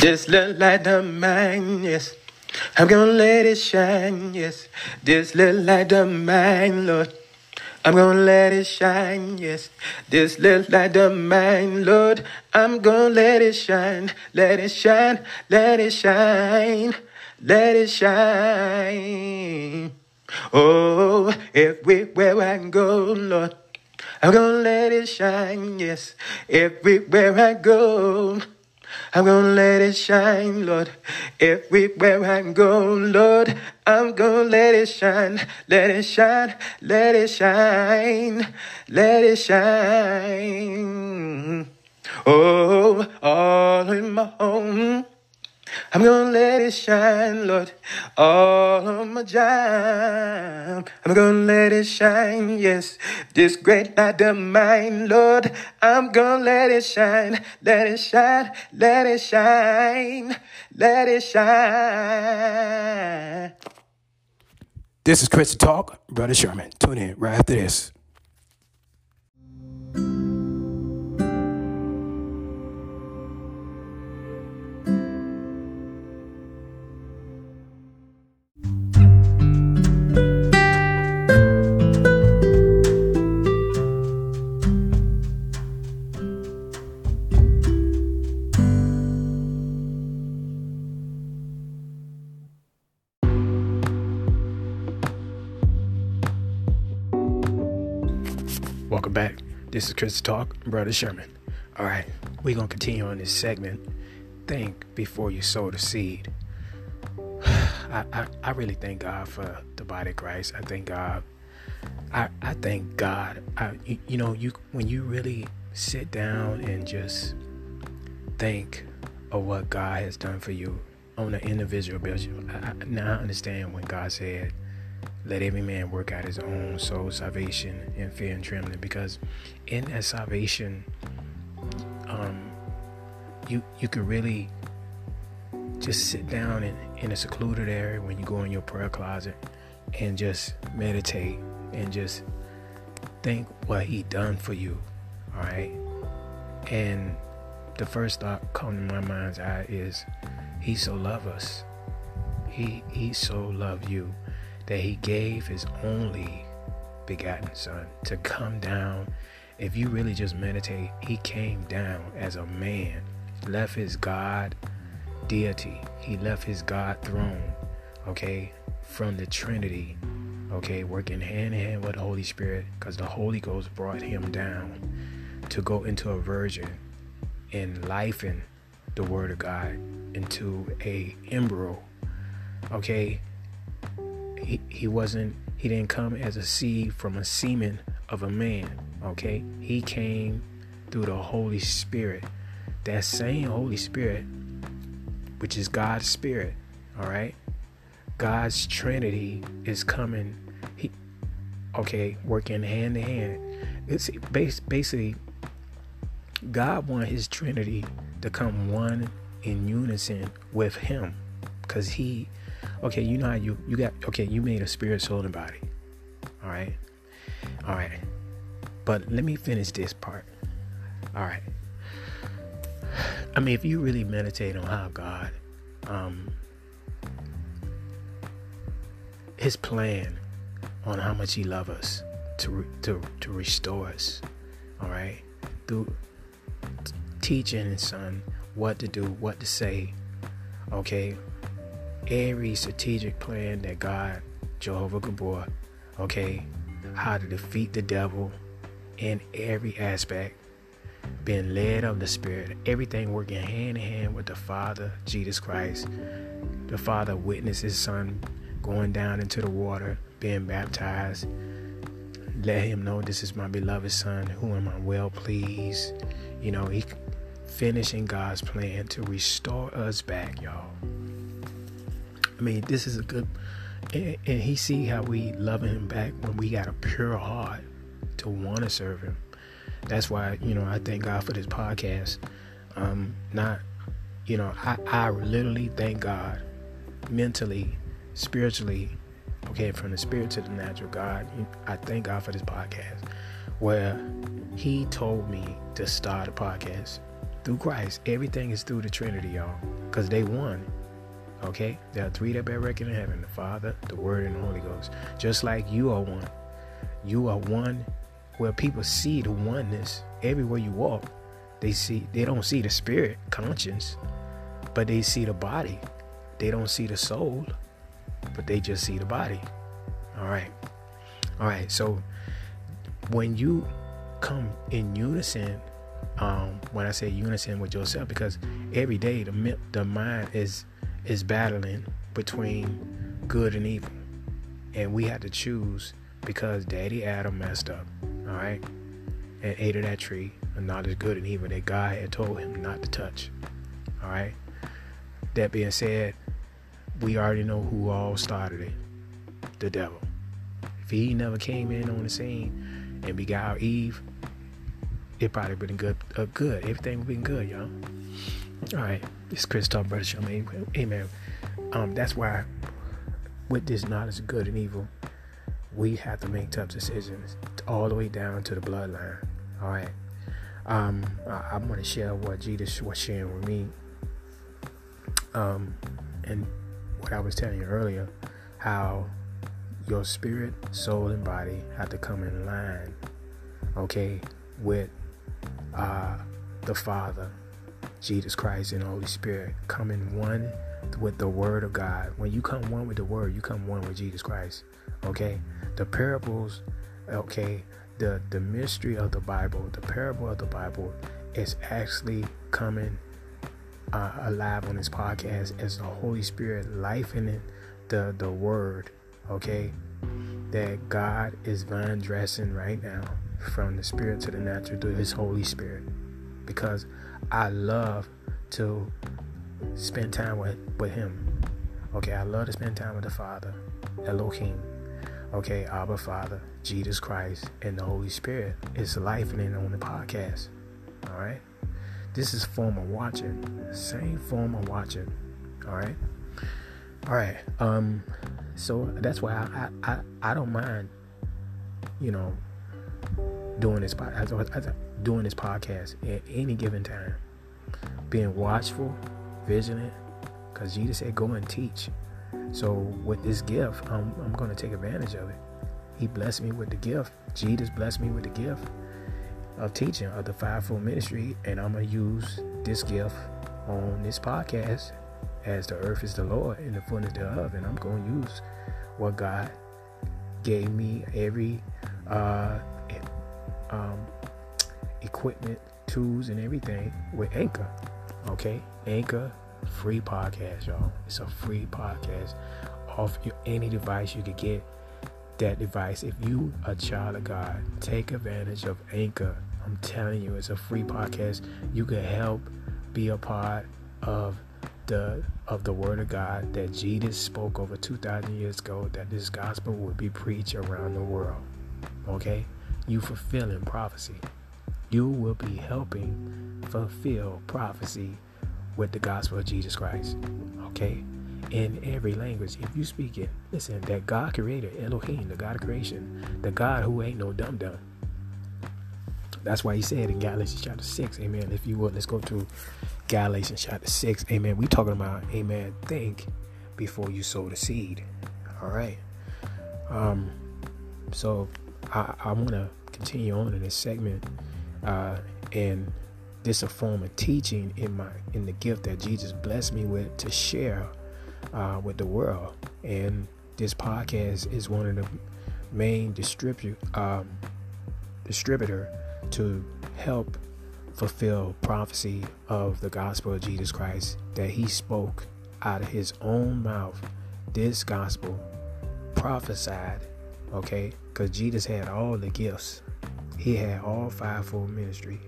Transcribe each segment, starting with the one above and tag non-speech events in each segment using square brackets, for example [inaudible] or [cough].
This little light of mine, yes. I'm gonna let it shine, yes. This little light of mine, Lord. I'm gonna let it shine, yes. This little light of mine, Lord. I'm gonna let it shine, let it shine, let it shine, let it shine. Oh, everywhere I go, Lord. I'm gonna let it shine, yes. Everywhere I go. I'm gonna let it shine, Lord. Everywhere I go, Lord, I'm gonna let it shine, let it shine, let it shine, let it shine. Oh, all in my home. I'm gonna let it shine, Lord, all on my job. I'm gonna let it shine, yes. This great light of mine, Lord, I'm gonna let it shine, let it shine, let it shine, let it shine. This is Chris Talk, Brother Sherman. Tune in right after this. Welcome back. This is Chris Talk, Brother Sherman. All right, we're going to continue on this segment. Think before you sow the seed. [sighs] I, I, I really thank God for the body of Christ. I thank God. I, I thank God. I, you, you know, you when you really sit down and just think of what God has done for you on an individual basis. I, I, now I understand when God said, let every man work out his own soul salvation in fear and trembling. Because in that salvation um you you could really just sit down in, in a secluded area when you go in your prayer closet and just meditate and just think what he done for you all right? And the first thought come to my mind's eye is he so love us. He he so love you that he gave his only begotten son to come down. If you really just meditate, he came down as a man, left his God deity, he left his God throne, okay, from the Trinity, okay, working hand in hand with the Holy Spirit, because the Holy Ghost brought him down to go into a virgin and life in the Word of God into a embryo, okay, he, he wasn't he didn't come as a seed from a semen of a man okay? He came through the holy spirit. That same holy spirit which is god's spirit all right? God's trinity is coming. He okay working hand in hand. It's basically god want his trinity to come one in unison with him because he okay, you know how you you got okay, you made a spirit, soul, and body. All right, all right. But let me finish this part. All right. I mean, if you really meditate on how God, um, His plan on how much He loves us to to to restore us, all right, through teaching His Son what to do, what to say, okay, every strategic plan that God, Jehovah Gabor, okay, how to defeat the devil in every aspect, being led of the Spirit, everything working hand in hand with the Father, Jesus Christ. The Father witnessed His Son going down into the water, being baptized. Let him know this is my beloved Son, who am I well pleased. You know, he finishing God's plan to restore us back, y'all. I mean, this is a good, and, and he see how we loving him back when we got a pure heart to want to serve him. That's why you know I thank God for this podcast. Um, not, you know, I I literally thank God, mentally, spiritually, okay, from the spirit to the natural. God, I thank God for this podcast, where He told me to start a podcast. through Christ. Everything is through the Trinity, y'all. Because they won. Okay? There are three that bear record in heaven the Father, the Word, and the Holy Ghost. Just like you are one. You are one where people see the oneness everywhere you walk. They see they don't see the spirit conscience, but they see the body. They don't see the soul, but they just see the body. All right. All right. So when you come in unison, um, when I say unison with yourself, because every day the the mind is is battling between good and evil, and we had to choose because Daddy Adam messed up. All right, and ate of that tree, and not as good and evil that God had told him not to touch. All right. That being said, we already know who all started it the devil. If he never came in on the scene and beguiled Eve, it probably would have been good. Good. Everything would have been good, y'all. All right. Is Chris Talk Brother Show. Amen. Um, that's why with this knowledge of good and evil, we have to make tough decisions all the way down to the bloodline. All right. Um, I, am going to share what Jesus was sharing with me. Um, and what I was telling you earlier, how your spirit, soul, and body have to come in line, okay, with uh, the Father, Jesus Christ, and Holy Spirit. Come in one with the Word of God. When you come one with the Word, you come one with Jesus Christ, okay? The parables, okay, the, the mystery of the Bible, the parable of the Bible is actually coming uh, alive on this podcast as the Holy Spirit life in it, the the Word, okay, that God is vine dressing right now from the spirit to the natural through His Holy Spirit, because I love to spend time with with Him. Okay, I love to spend time with the Father, Elohim. Okay, Abba Father, Jesus Christ, and the Holy Spirit. It's life and on the podcast. All right. This is form of watching. Same form of watching. All right. All right. Um. So that's why I I, I, I don't mind, you know, doing this podcast, doing this podcast at any given time, being watchful, vigilant, because Jesus said, "Go and teach." So with this gift, I'm I'm going to take advantage of it. He blessed me with the gift. Jesus blessed me with the gift of teaching of the fivefold ministry, and I'm gonna use this gift on this podcast as the earth is the Lord and the fullness thereof, and I'm gonna use what God gave me every uh, um, equipment, tools, and everything with Anchor. Okay, Anchor, free podcast, y'all. It's a free podcast off your, any device you could get that device. If you a child of God, take advantage of Anchor I'm telling you, it's a free podcast. You can help be a part of the of the word of God that Jesus spoke over 2,000 years ago. That this gospel would be preached around the world. Okay, you fulfilling prophecy. You will be helping fulfill prophecy with the gospel of Jesus Christ. Okay, in every language. If you speak it, listen. That God created Elohim, the God of creation, the God who ain't no dumb dumb. That's why he said in Galatians chapter 6, amen. If you would, let's go to Galatians chapter 6, amen. We talking about, amen, think before you sow the seed. All right. Um, so I, I want to continue on in this segment. Uh, and this a form of teaching in my in the gift that Jesus blessed me with to share uh, with the world. And this podcast is one of the main distribute um, distributor to help fulfill prophecy of the gospel of Jesus Christ that he spoke out of his own mouth. This gospel prophesied, okay? Because Jesus had all the gifts. He had all fivefold ministry,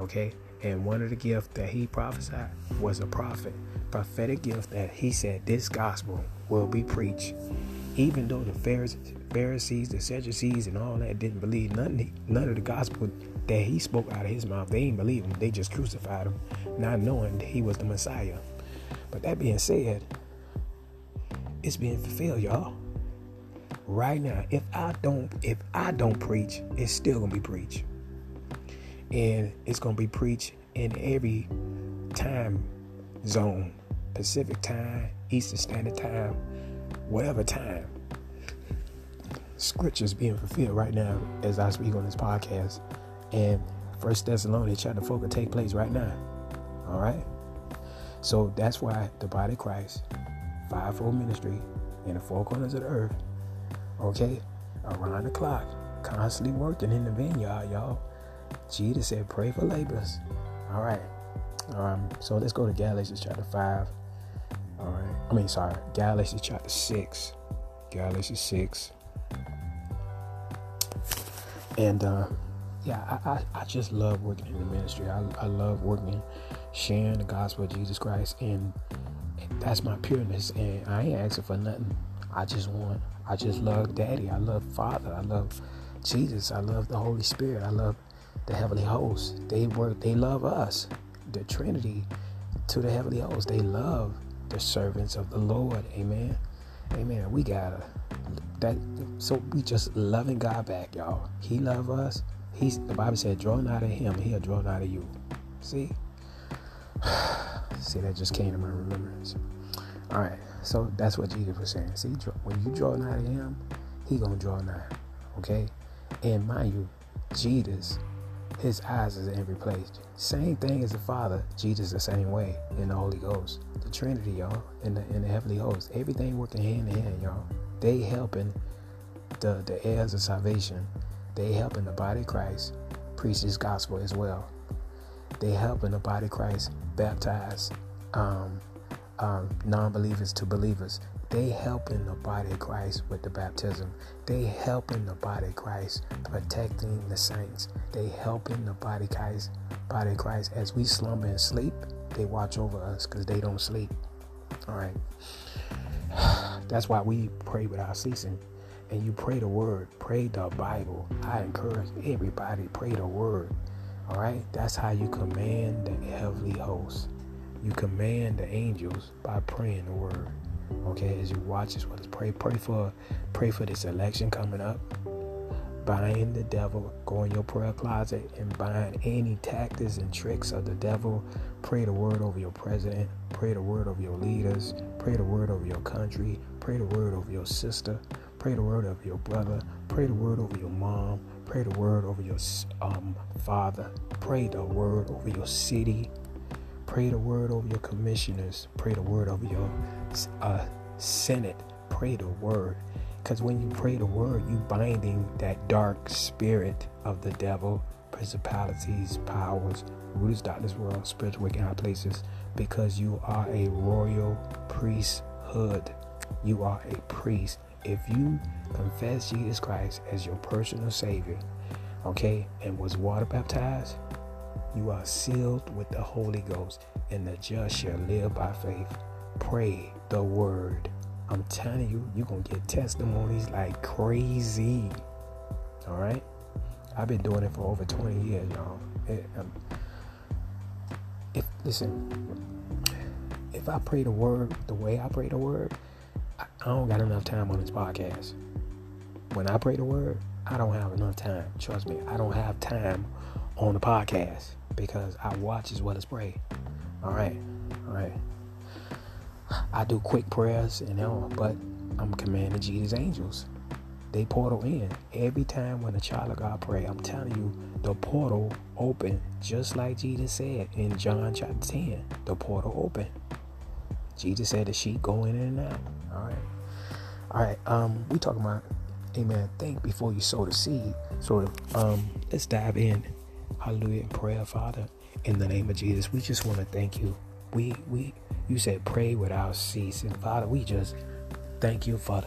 okay? And one of the gifts that he prophesied was a prophet, prophetic gift that he said this gospel will be preached. Even though the Pharisees, the Sadducees, and all that didn't believe none, none of the gospel that he spoke out of his mouth. They didn't believe him. They just crucified him, not knowing he was the Messiah. But that being said, it's being fulfilled, y'all. Right now, if I don't, if I don't preach, it's still gonna be preached, and it's gonna be preached in every time zone Pacific time, Eastern Standard Time, whatever time. Scriptures being fulfilled right now as I speak on this podcast. And First Thessalonians chapter 4 can take place right now. All right? So that's why the body of Christ, fivefold ministry in the four corners of the earth, okay, around the clock, constantly working in the vineyard, y'all. Jesus said, pray for labors. All right. Um, so let's go to Galatians chapter 5. All right. I mean, sorry, Galatians chapter 6. Galatians 6. And uh, yeah, I, I, I, just love working in the ministry. I, I love working, sharing the gospel of Jesus Christ. And, that's my pureness. And I ain't asking for nothing. I just want, I just love Daddy. I love Father. I love Jesus. I love the Holy Spirit. I love the heavenly hosts. They work, they love us. The Trinity to the heavenly hosts. They love the servants of the Lord. Amen. Amen. We gotta that so we just loving God back, y'all. He love us. He's the Bible said, draw nigh of him, he'll draw nigh of you. See? [sighs] See, that just came to my remembrance. All right, so that's what Jesus was saying. See, when you draw nigh to him, he gonna draw nigh. Okay, and mind you, Jesus his eyes is in every place. Same thing as the Father, Jesus the same way in the Holy Ghost. The Trinity, y'all, in the in the heavenly host. Everything working hand in hand, y'all. They helping the, the heirs of salvation. They helping the body of Christ preach this gospel as well. They helping the body of Christ baptize um, um, non-believers to believers. They helping the body of Christ with the baptism. They helping the body of Christ protecting the saints. They helping the body Christ, body of Christ as we slumber and sleep. They watch over us because they don't sleep. All right. [sighs] That's why we pray without ceasing. And you pray the word, pray the Bible. I encourage everybody pray the word. All right. That's how you command the heavenly host. You command the angels by praying the word. Okay, as you watch this, let's pray. Pray for pray for this election coming up. Bind the devil. Go in your prayer closet and bind any tactics and tricks of the devil. Pray the word over your president. Pray the word over your leaders. Pray the word over your country. Pray the word over your sister. Pray the word over your brother. Pray the word over your mom. Pray the word over your um, father. Pray the word over your city. Pray the word over your commissioners. Pray the word over your uh, Senate. Pray the word. Because when you pray the word, you binding that dark spirit of the devil, principalities, powers, rulers, darkness, world, spiritual wicked high places, because you are a royal priesthood. You are a priest. If you confess Jesus Christ as your personal Savior, okay, and was water baptized, you are sealed with the Holy Ghost, and the just shall live by faith. Pray the word. I'm telling you, you're going to get testimonies like crazy. All right? I've been doing it for over 20 years, y'all. It, um, if listen, if I pray the word the way I pray the word, I, I don't got enough time on this podcast. When I pray the word, I don't have enough time. Trust me, I don't have time on the podcast because I watch as well as pray. All right, all right. I do quick prayers and all, but I'm commanding Jesus angels. They portal in every time when a child of God pray. I'm telling you, the portal open just like Jesus said in John chapter 10. The portal open. Jesus said the sheep go in and out. All right, all right. Um, we talking about, Amen. Think before you sow the seed. So, um, let's dive in. Hallelujah in prayer, Father. In the name of Jesus, we just want to thank you. We we you said pray without ceasing. Father, we just thank you for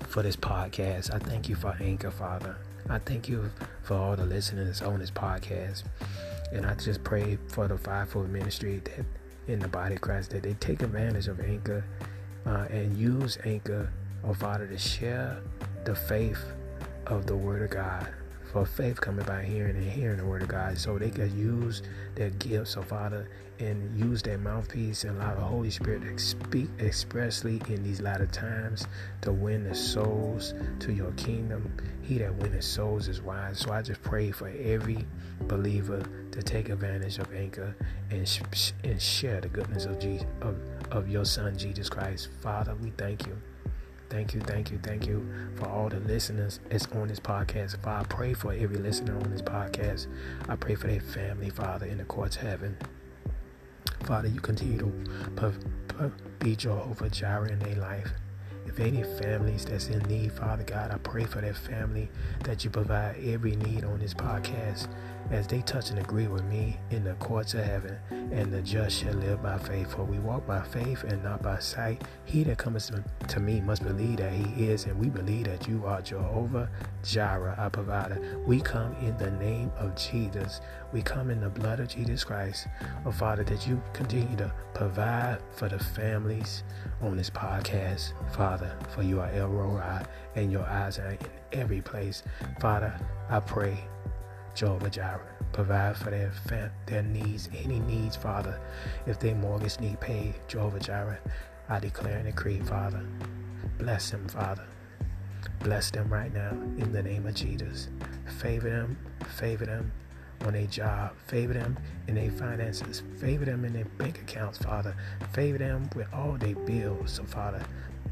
for this podcast. I thank you for Anchor, Father. I thank you for all the listeners on this podcast. And I just pray for the fivefold ministry that in the body of Christ that they take advantage of Anchor uh, and use Anchor, oh Father, to share the faith of the Word of God For faith coming by hearing and hearing the word of God. So they can use their gifts, so Father, and use their mouthpiece and allow the Holy Spirit to speak expressly in these latter times to win the souls to your kingdom. He that winneth souls is wise. So I just pray for every believer to take advantage of Anchor and sh- and share the goodness of, Jesus, of of your Son Jesus Christ. Father, we thank you. Thank you, thank you, thank you for all the listeners that's on this podcast. Father, I pray for every listener on this podcast. I pray for their family, Father, in the courts of heaven. Father, you continue to be Jehovah Jireh in their life. If any families that's in need, Father God, I pray for that family that you provide every need on this podcast as they touch and agree with me in the courts of heaven, and the just shall live by faith. For we walk by faith and not by sight. He that cometh to me must believe that he is, and we believe that you are Jehovah Jireh, our provider. We come in the name of Jesus. We come in the blood of Jesus Christ. Oh, Father, that you continue to provide for the families on this podcast, Father, for you are El Roi, and your eyes are in every place. Father, I pray Jehovah Jireh. Provide for their fam- their needs, any needs, Father. If their mortgage need paid, Jehovah Jireh, I declare and decree, Father. Bless them, Father. Bless them right now in the name of Jesus. Favor them, favor them on their job. Favor them in their finances. Favor them in their bank accounts, Father. Favor them with all their bills. So, Father,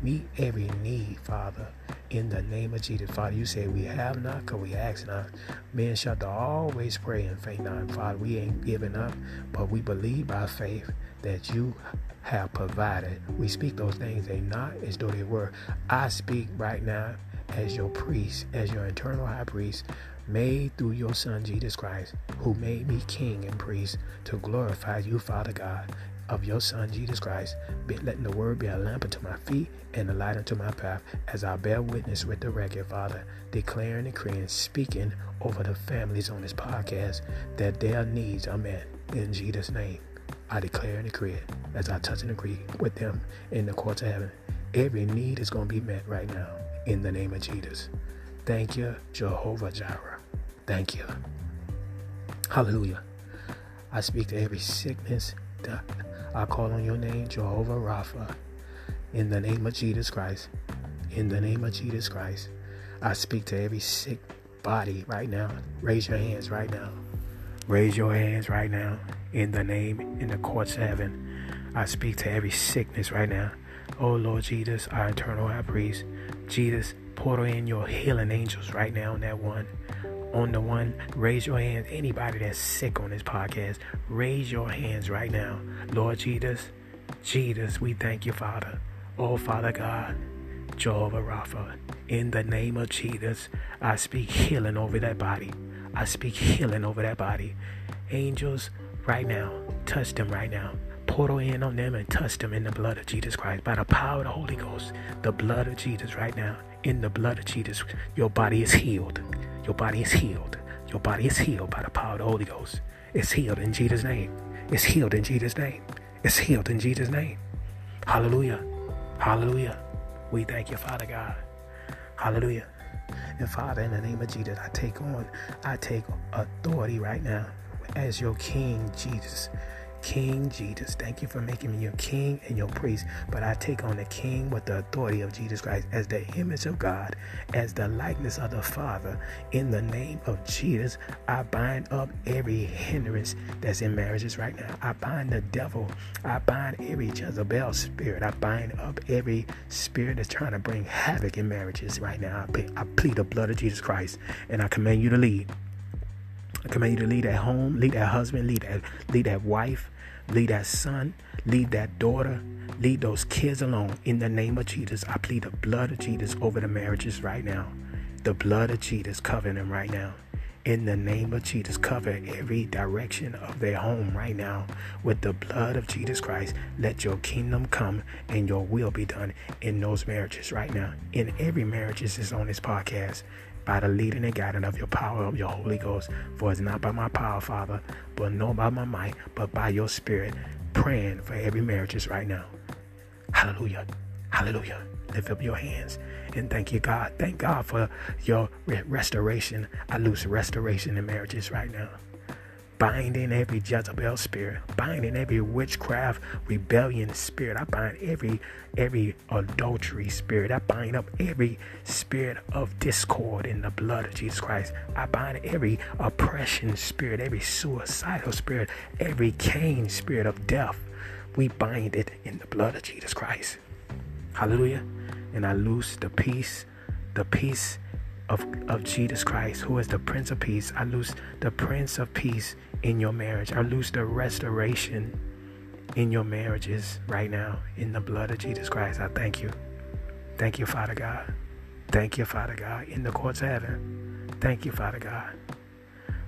meet every need, Father in the name of Jesus. Father, you say we have not because we ask not. Men shall always pray and faint not. Father, we ain't giving up, but we believe by faith that you have provided. We speak those things they not as though they were. I speak right now as your priest, as your eternal high priest, made through your Son Jesus Christ, who made me king and priest to glorify you, Father God of your Son Jesus Christ, be, letting the word be a lamp unto my feet and a light unto my path, as I bear witness with the record, Father, declaring, decreeing, speaking over the families on this podcast that their needs are met. In Jesus' name, I declare and decree it as I touch and agree with them in the courts of heaven. Every need is going to be met right now in the name of Jesus. Thank you, Jehovah Jireh. Thank you. Hallelujah. I speak to every sickness, I call on your name, Jehovah Rapha, in the name of Jesus Christ. In the name of Jesus Christ, I speak to every sick body right now. Raise your hands right now. Raise your hands right now. In the name, in the courts of heaven, I speak to every sickness right now. Oh Lord Jesus, our eternal high priest, Jesus, pour in your healing angels right now on that one on the one, raise your hands. Anybody that's sick on this podcast, raise your hands right now. Lord Jesus, Jesus, we thank you, Father. Oh, Father God, Jehovah Rapha, in the name of Jesus, I speak healing over that body. I speak healing over that body. Angels, right now, touch them right now. Portal in on them and touch them in the blood of Jesus Christ. By the power of the Holy Ghost, the blood of Jesus right now. In the blood of Jesus, your body is healed. Your body is healed. Your body is healed by the power of the Holy Ghost. It's healed in Jesus' name. It's healed in Jesus' name. It's healed in Jesus' name. Hallelujah. Hallelujah. We thank you, Father God. Hallelujah. And Father, in the name of Jesus, I take on, I take authority right now as your King Jesus. King Jesus. Thank you for making me your king and your priest. But I take on the king with the authority of Jesus Christ as the image of God, as the likeness of the Father. In the name of Jesus, I bind up every hindrance that's in marriages right now. I bind the devil. I bind every Jezebel spirit. I bind up every spirit that's trying to bring havoc in marriages right now. I, I plead the blood of Jesus Christ and I command you to lead. I command you to lead that home, lead that husband, lead that lead that wife, Leave that son, leave that daughter, leave those kids alone. In the name of Jesus, I plead the blood of Jesus over the marriages right now. The blood of Jesus covering them right now. In the name of Jesus, cover every direction of their home right now with the blood of Jesus Christ. Let your kingdom come and your will be done in those marriages right now. In every marriage is on this podcast by the leading and guiding of your power of your Holy Ghost. For it's not by my power, Father, but nor by my might, but by your Spirit. Praying for every marriage right now. Hallelujah. Hallelujah. Lift up your hands and thank you, God. Thank God for your restoration. I lose restoration in marriages right now binding every Jezebel spirit, binding every witchcraft, rebellion spirit. I bind every every adultery spirit. I bind up every spirit of discord in the blood of Jesus Christ. I bind every oppression spirit, every suicidal spirit, every Cain spirit of death. We bind it in the blood of Jesus Christ. Hallelujah. And I loose the peace, the peace of, of Jesus Christ, who is the Prince of Peace. I lose the Prince of Peace in your marriage. I lose the restoration in your marriages right now in the blood of Jesus Christ. I thank you. Thank you, Father God. Thank you, Father God, in the courts of heaven. Thank you, Father God.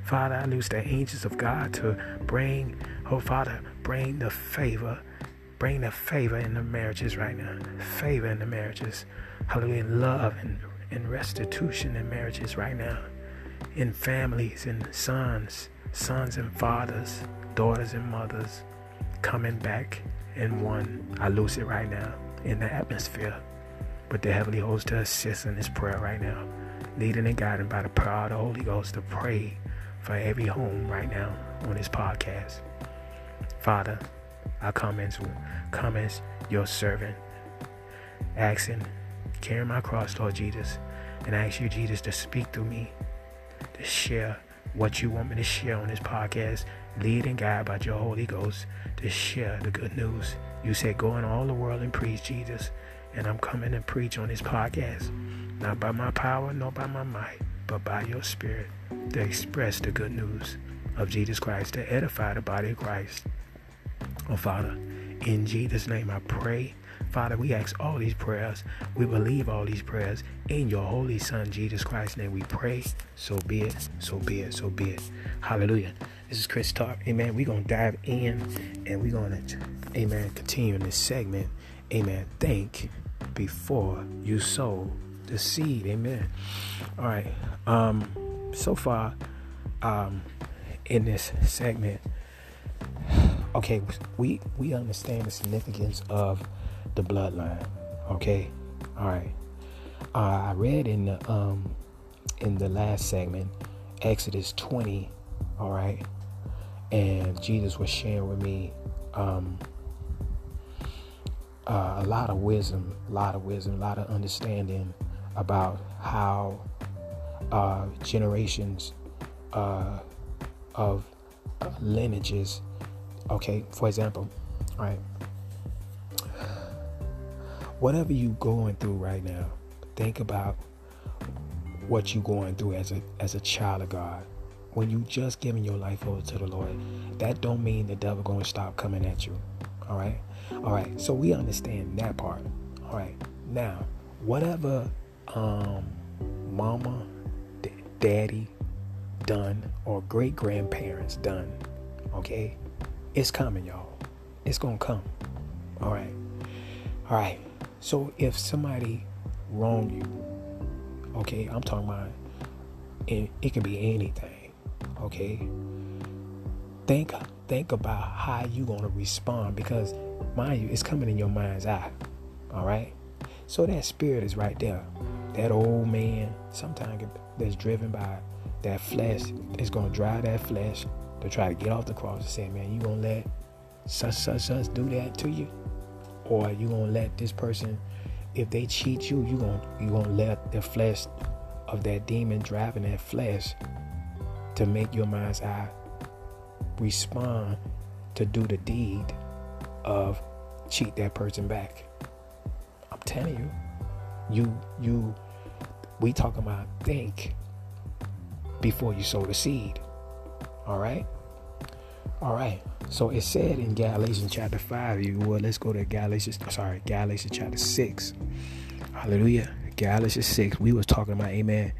Father, I lose the angels of God to bring, oh Father, bring the favor, bring the favor in the marriages right now. Favor in the marriages. Hallelujah. Love and and restitution in marriages right now, in families and sons, sons and fathers, daughters and mothers coming back in one. I lose it right now in the atmosphere. But the heavenly host to assist in this prayer right now, leading and guiding by the power of the Holy Ghost to pray for every home right now on this podcast. Father, I come as, come as your servant, asking carrying my cross, Lord Jesus, and I ask you, Jesus, to speak through me, to share what you want me to share on this podcast, lead and guide by your Holy Ghost to share the good news. You said, Go in all the world and preach Jesus. And I'm coming and preach on this podcast, not by my power, nor by my might, but by your spirit to express the good news of Jesus Christ, to edify the body of Christ. Oh, Father, in Jesus' name I pray Father, we ask all these prayers. We believe all these prayers in your holy Son, Jesus Christ's name. We pray. So be it. So be it. So be it. Hallelujah. This is Chris Talk. Amen. We're going to dive in and we're going to, amen, continue in this segment. Amen. Think before you sow the seed. Amen. All right. Um, so far, um, in this segment, okay, we we understand the significance of the bloodline. Okay, all right. Uh, I read in the um in the last segment, Exodus 20. All right, and Jesus was sharing with me um uh, a lot of wisdom, a lot of wisdom, a lot of understanding about how uh, generations uh, of lineages. Okay, for example, all right whatever you're going through right now, think about what you're going through as a as a child of God. When you just giving your life over to the Lord, that don't mean the devil going to stop coming at you. All right, all right. So we understand that part. All right. Now, whatever um, mama, d- daddy done or great grandparents done, okay, it's coming, y'all. It's gonna come. All right. All right. So if somebody wrong you, okay, I'm talking about it, it can be anything, okay? Think think about how you gonna respond because mind you, it's coming in your mind's eye. All right. So that spirit is right there. That old man, sometimes that's driven by that flesh, is gonna drive that flesh to try to get off the cross and say, man, you gonna let such such such do that to you? Or you gonna let this person if they cheat you you gonna you gonna let the flesh of that demon driving that flesh to make your mind's eye respond to do the deed of cheat that person back. I'm telling you you you we talking about think before you sow the seed. All right? All right. So it said in Galatians chapter 5, you would, let's go to Galatians, sorry, Galatians chapter 6. Hallelujah. Galatians 6. We was talking about, amen,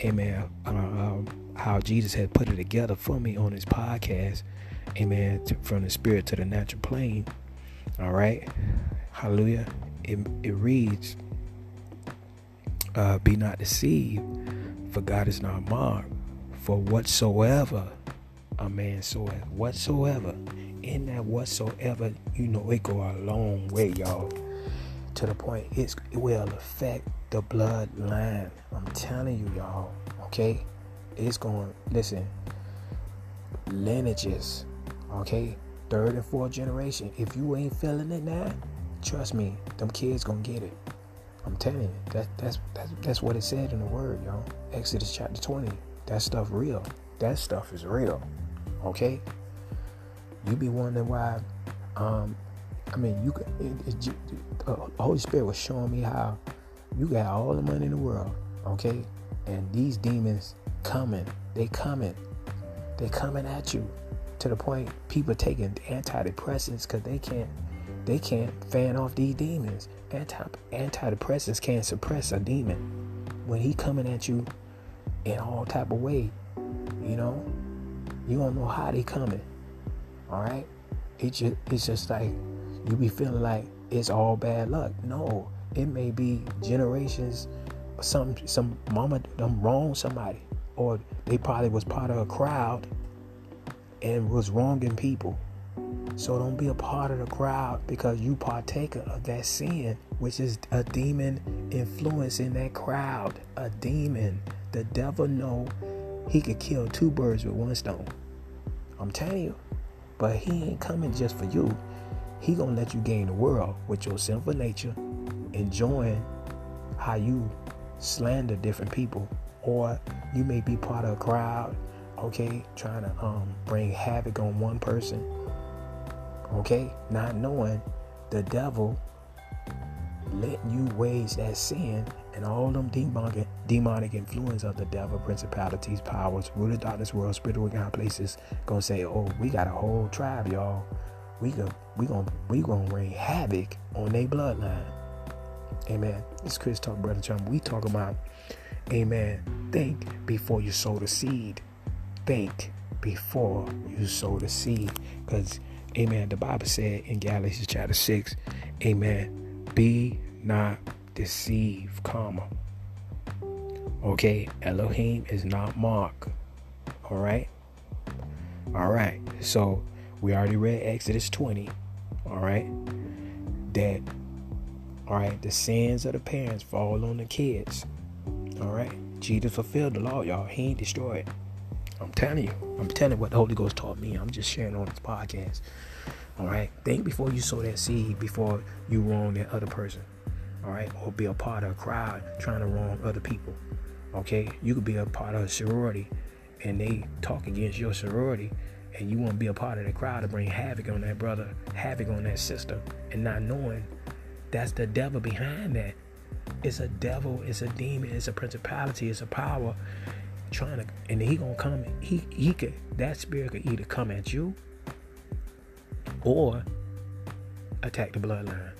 amen, uh, um, how Jesus had put it together for me on his podcast. Amen. To, from the spirit to the natural plane. All right. Hallelujah. It, it reads, uh, Be not deceived, for God is not mocked. For whatsoever a man soweth whatsoever. In that whatsoever, you know, it go a long way, y'all. to the point it's, it will affect the bloodline. I'm telling you, y'all. Okay, it's going. Listen, lineages. Okay, third and fourth generation. If you ain't feeling it now, trust me, them kids gonna get it. I'm telling you, that that's that's that's what it said in the word, y'all. Exodus chapter 20. That stuff real. That stuff is real. Okay. You be wondering why. Um, I mean, you could. It, it, uh, Holy Spirit was showing me how you got all the money in the world, okay, and these demons coming. They coming. They coming at you to the point people taking antidepressants because they can't they can't fan off these demons. Anti antidepressants can't suppress a demon when he coming at you in all type of way. You know, you don't know how they coming. All right, it just it's just like you be feeling like it's all bad luck. No, it may be generations. Some some mama done wrong somebody, or they probably was part of a crowd and was wronging people. So don't be a part of the crowd because you partaker of that sin, which is a demon influence in that crowd. A demon. The devil know he could kill two birds with one stone. I'm telling you. But he ain't coming just for you. He gonna let you gain the world with your sinful nature, enjoying how you slander different people, or you may be part of a crowd, okay, trying to um, bring havoc on one person okay? Not knowing the devil letting you wage that sin and all them demonic, demonic influence of the devil, principalities, powers, rule of darkness, world, spiritual God places, gonna say, oh, we got a whole tribe, y'all. We gonna we gonna we gonna rain havoc on their bloodline. Amen. This Chris Talk, Brother Chum. We talk about, Amen. Think before you sow the seed. Think before you sow the seed, because Amen. The Bible said in Galatians chapter 6, Amen. Be not deceived, comma. Okay, Elohim is not Mark. All right. All right. So we already read Exodus 20. All right. That, all right, the sins of the parents fall on the kids. All right. Jesus fulfilled the law, y'all. He ain't destroyed. I'm telling you. I'm telling you what the Holy Ghost taught me. I'm just sharing on this podcast. All right. Think before you sow that seed, before you wrong that other person. All right. Or be a part of a crowd trying to wrong other people. Okay. You could be a part of a sorority and they talk against your sorority and you want to be a part of the crowd to bring havoc on that brother, havoc on that sister, and not knowing that's the devil behind that. It's a devil, it's a demon, it's a principality, it's a power trying to and he gonna come he he could that spirit could either come at you or attack the bloodline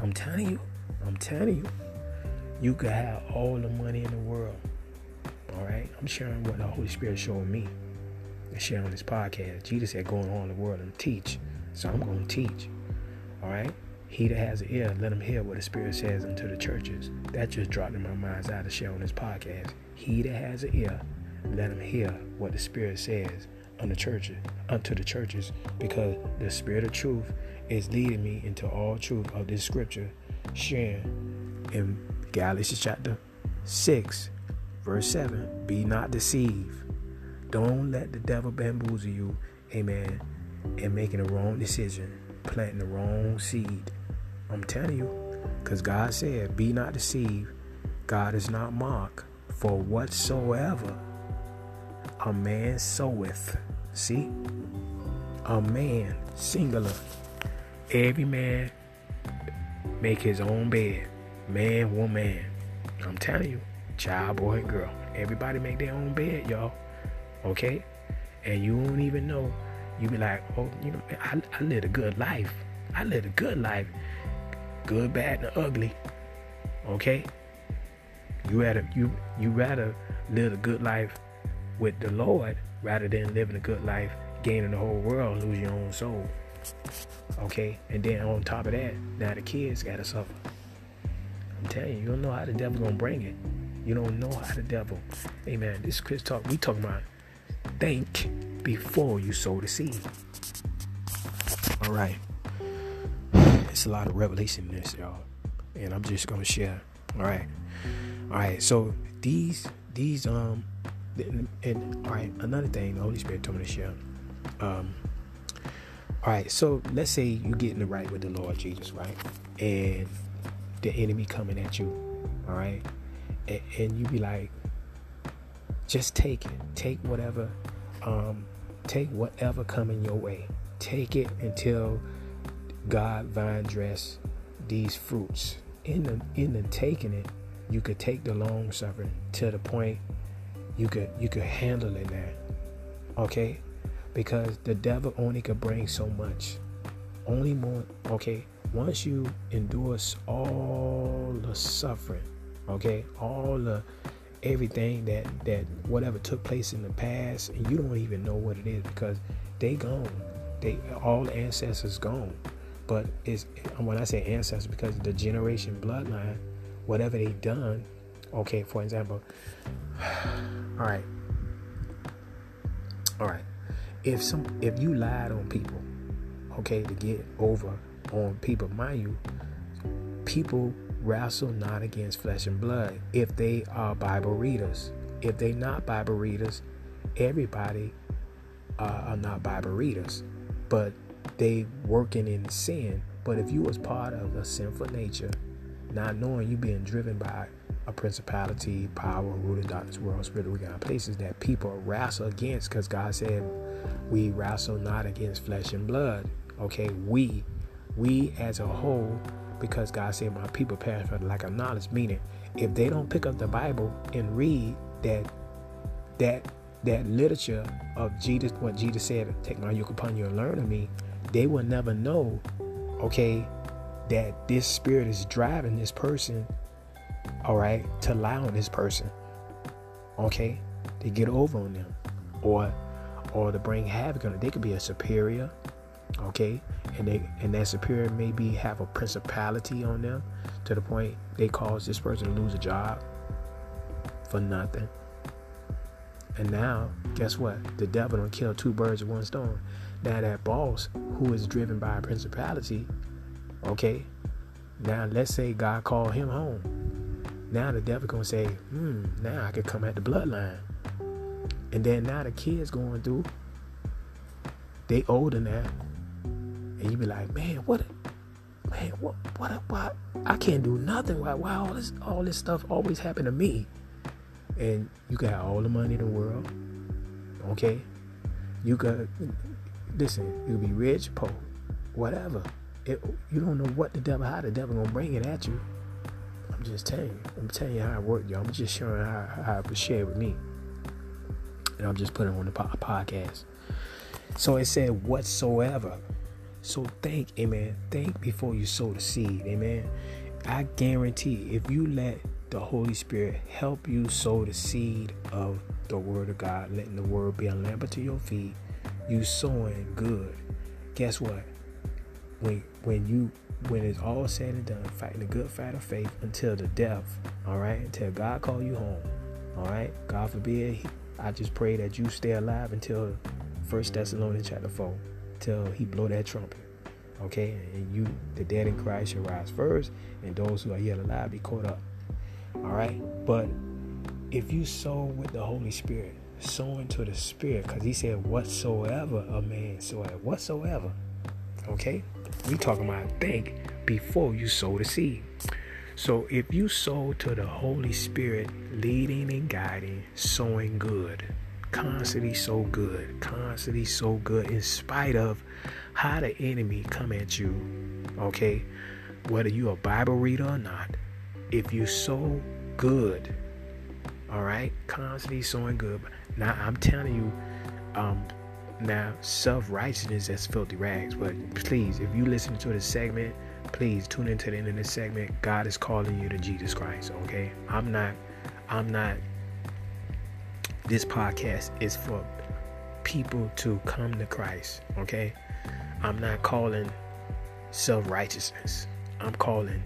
i'm telling you i'm telling you you could have all the money in the world all right i'm sharing what the holy spirit showed me and sharing on this podcast jesus said go in all the world and teach so i'm going to teach all right he that has an ear, let him hear what the Spirit says unto the churches. That just dropped in my mind's eye to share on this podcast. He that has an ear, let him hear what the Spirit says unto churches, unto the churches, because the Spirit of truth is leading me into all truth of this scripture, sharing in Galatians chapter 6, verse 7. Be not deceived. Don't let the devil bamboozle you, amen, and making a wrong decision, planting the wrong seed. I'm telling you, because God said, Be not deceived. God is not mocked. For whatsoever a man soweth. See? A man, singular. Every man make his own bed. Man, woman. I'm telling you, child, boy, girl. Everybody make their own bed, y'all. Okay? And you won't even know. You be like, oh, you know, I, I lived a good life. I lived a good life. Good, bad, and ugly. Okay? You rather you you rather live a good life with the Lord rather than living a good life, gaining the whole world, lose your own soul. Okay? And then on top of that, now the kids gotta suffer. I'm telling you, you don't know how the devil's gonna bring it. You don't know how the devil. Amen. This is Chris talk. We talking about think before you sow the seed. All right. It's a lot of revelation in this, y'all. and I'm just gonna share. All right, all right. So these these um and, and all right. Another thing, the Holy Spirit told me to share. Um, all right. So let's say you get in the right with the Lord Jesus, right, and the enemy coming at you, all right, and, you be like, just take it, take whatever, um, take whatever coming your way, take it until God vine dress these fruits. In the in the taking it, you could take the long suffering to the point you could you could handle it now. Okay? Because the devil only could bring so much. Only more okay. Once you endure all the suffering, okay, all the everything that that whatever took place in the past, and you don't even know what it is because they gone. They all the ancestors gone. But it's when I say ancestors because the generation bloodline, whatever they done, okay, for example, [sighs] all right, all right, if some if you lied on people, okay, to get over on people, mind you, people wrestle not against flesh and blood if they are Bible readers. If they not Bible readers, everybody uh, are not Bible readers, but they working in sin. But if you was part of a sinful nature, not knowing you being driven by a principality, power, ruling darkness, world, spirit, we got places that people wrestle against, because God said we wrestle not against flesh and blood. Okay, we, we as a whole because God said, My people perish for lack of knowledge. Meaning, if they don't pick up the Bible and read that that that literature of Jesus, what Jesus said, take my yoke upon you and learn of me, they will never know, okay, that this spirit is driving this person, all right, to lie on this person. Okay? To get over on them. Or or to bring havoc on it. They could be a superior, okay? And they and that superior maybe have a principality on them to the point they cause this person to lose a job for nothing. And now guess what? The devil don't kill two birds with one stone. Now that boss who is driven by a principality okay? Now let's say god called him home. Now the devil gonna say hmm now i could come at the bloodline. And then now the kids going through they older now and you be like, man, what, man, what, what, what? I can't do nothing. Why, why all this, all this stuff always happen to me? And you got all the money in the world, okay? You got, listen, you be rich, poor, whatever. It, you don't know what the devil, how the devil gonna bring it at you. I'm just telling you. I'm telling you how it worked, y'all. I'm just showing how, how it was shared with me. And I'm just putting on the podcast. So it said, whatsoever. So think, amen. Think before you sow the seed, amen. I guarantee if you let the Holy Spirit help you sow the seed of the Word of God, letting the Word be a lamp to your feet, you sowing good. Guess what? When when you when it's all said and done, fighting the good fight of faith until the death, all right, until God call you home, all right. God forbid, I just pray that you stay alive until First Thessalonians chapter four till he blow that trumpet. Okay, and you, the dead in Christ, shall rise first, and those who are yet alive be caught up. All right, but if you sow with the Holy Spirit, sow into the Spirit, because He said, "Whatsoever a man sow, whatsoever." Okay, we talking about think before you sow the seed. So if you sow to the Holy Spirit, leading and guiding, sowing good, constantly so good, constantly so good, in spite of how the enemy come at you. Okay, whether you a Bible reader or not, if you're so good, all right, constantly sowing good. Now I'm telling you, um, now self righteousness is filthy rags. But please, if you listen to this segment, please tune into the end of this segment. God is calling you to Jesus Christ. Okay, I'm not, I'm not this podcast is for people to come to Christ, okay? I'm not calling self righteousness, I'm calling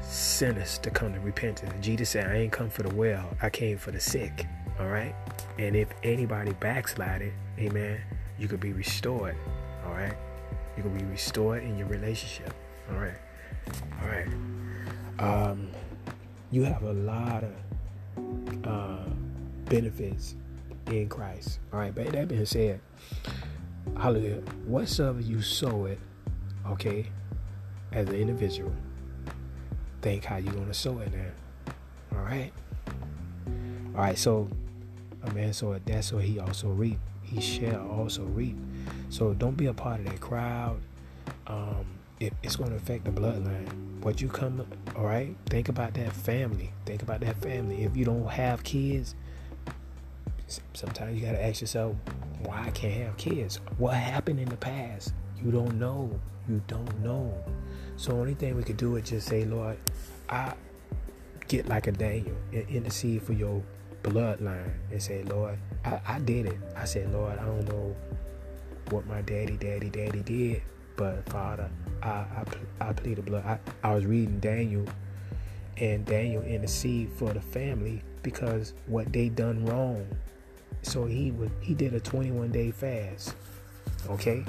sinners to come to repentance. Jesus said, I ain't come for the well, I came for the sick, all right? And if anybody backslided, amen, you could be restored, all right? You can be restored in your relationship, all right? All right. Um, you have a lot of uh, benefits in Christ. All right, but that being said, hallelujah. Whatsoever you sow it, okay, as an individual, think how you're gonna sow it now. All right. All right. So a man so that's so he also reap. He shall also reap. So don't be a part of that crowd. Um, it, it's going to affect the bloodline. What you come, all right? Think about that family. Think about that family. If you don't have kids, sometimes you got to ask yourself, why I can't have kids? What happened in the past? You don't know. You don't know. So only thing we could do is just say, Lord, I get like a Daniel and intercede for your bloodline and say, Lord, I, I did it. I said, Lord, I don't know what my daddy, daddy, daddy did, but Father, I I, I plead the blood. I, I was reading Daniel, and Daniel intercede for the family because what they done wrong. So he would he did a 21 day fast. Okay,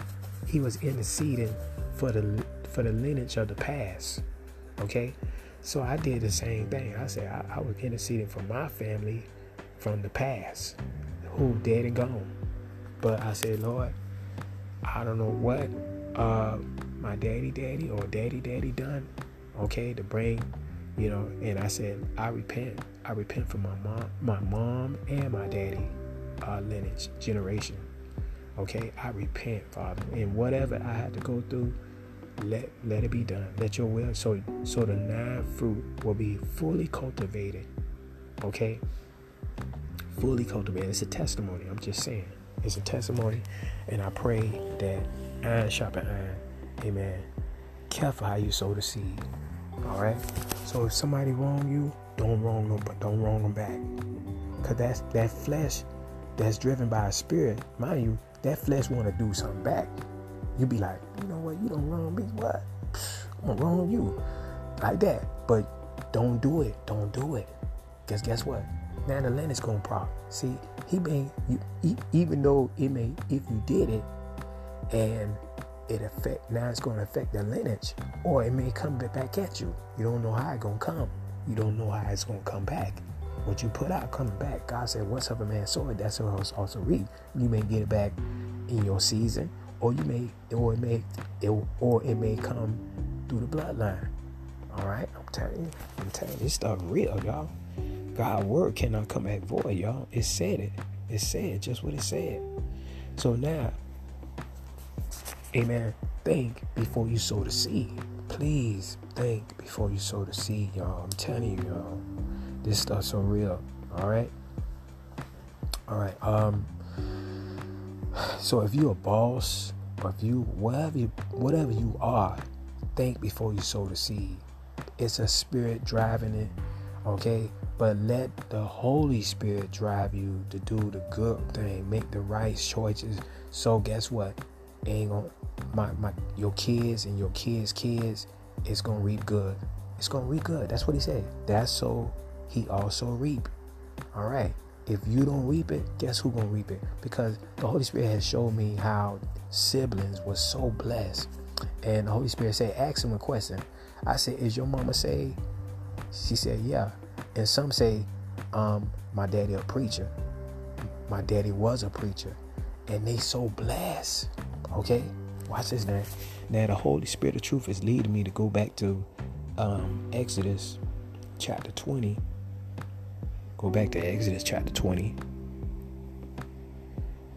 he was interceding for the for the lineage of the past. Okay, so I did the same thing. I said I, I was interceding for my family from the past, who dead and gone. But I said, Lord, I don't know what uh, my daddy, daddy, or daddy, daddy done. Okay, to bring, you know. And I said, I repent. I repent for my mom, my mom, and my daddy uh, lineage generation. Okay, I repent, Father, and whatever I had to go through, let let it be done. Let Your will, so so the nine fruit will be fully cultivated. Okay, fully cultivated. It's a testimony. I'm just saying, it's a testimony, and I pray that iron sharpen iron. Amen. Careful how you sow the seed. All right. So if somebody wrong you, don't wrong them, but don't wrong them back. Cause that's that flesh that's driven by a spirit, mind you, that flesh want to do something back. You be like, you know what? You don't wrong me. What? I'm wrong you, like that. But don't do it. Don't do it. Cause guess what? Now the land is gonna prop. See, he may you even though it may if you did it, and it affect now it's gonna affect the lineage, or it may come back at you. You don't know how it's gonna come. You don't know how it's gonna come back. What you put out coming back. God said, "What's up, a man it, that's what I was also reap." You may get it back in your season, or you may, or it may, it, or it may come through the bloodline. All right, I'm telling you, I'm telling you, this stuff real, y'all. God's word cannot come back void, y'all. It said it. It said just what it said. So now, amen. Think before you sow the seed. Please think before you sow the seed, y'all. I'm telling you, y'all. This stuff's so real. All right. All right. Um. So if you're a boss, or if you whatever you whatever you are, think before you sow the seed. It's a spirit driving it. Okay but let the Holy Spirit drive you to do the good thing, make the right choices. So guess what? Ain't gonna my, my your kids and your kids' kids is gonna reap good. It's gonna reap good. That's what he said. That's so he also reap. All right. If you don't reap it, guess who gonna reap it? Because the Holy Spirit has showed me how siblings was so blessed. And the Holy Spirit said, ask him a question. I said, Is your mama saved? She said, Yeah. And some say, um, my daddy a preacher. My daddy was a preacher. And they so blessed. Okay? Watch this now. Now the Holy Spirit of truth is leading me to go back to um, Exodus chapter 20. Go back to Exodus chapter 20.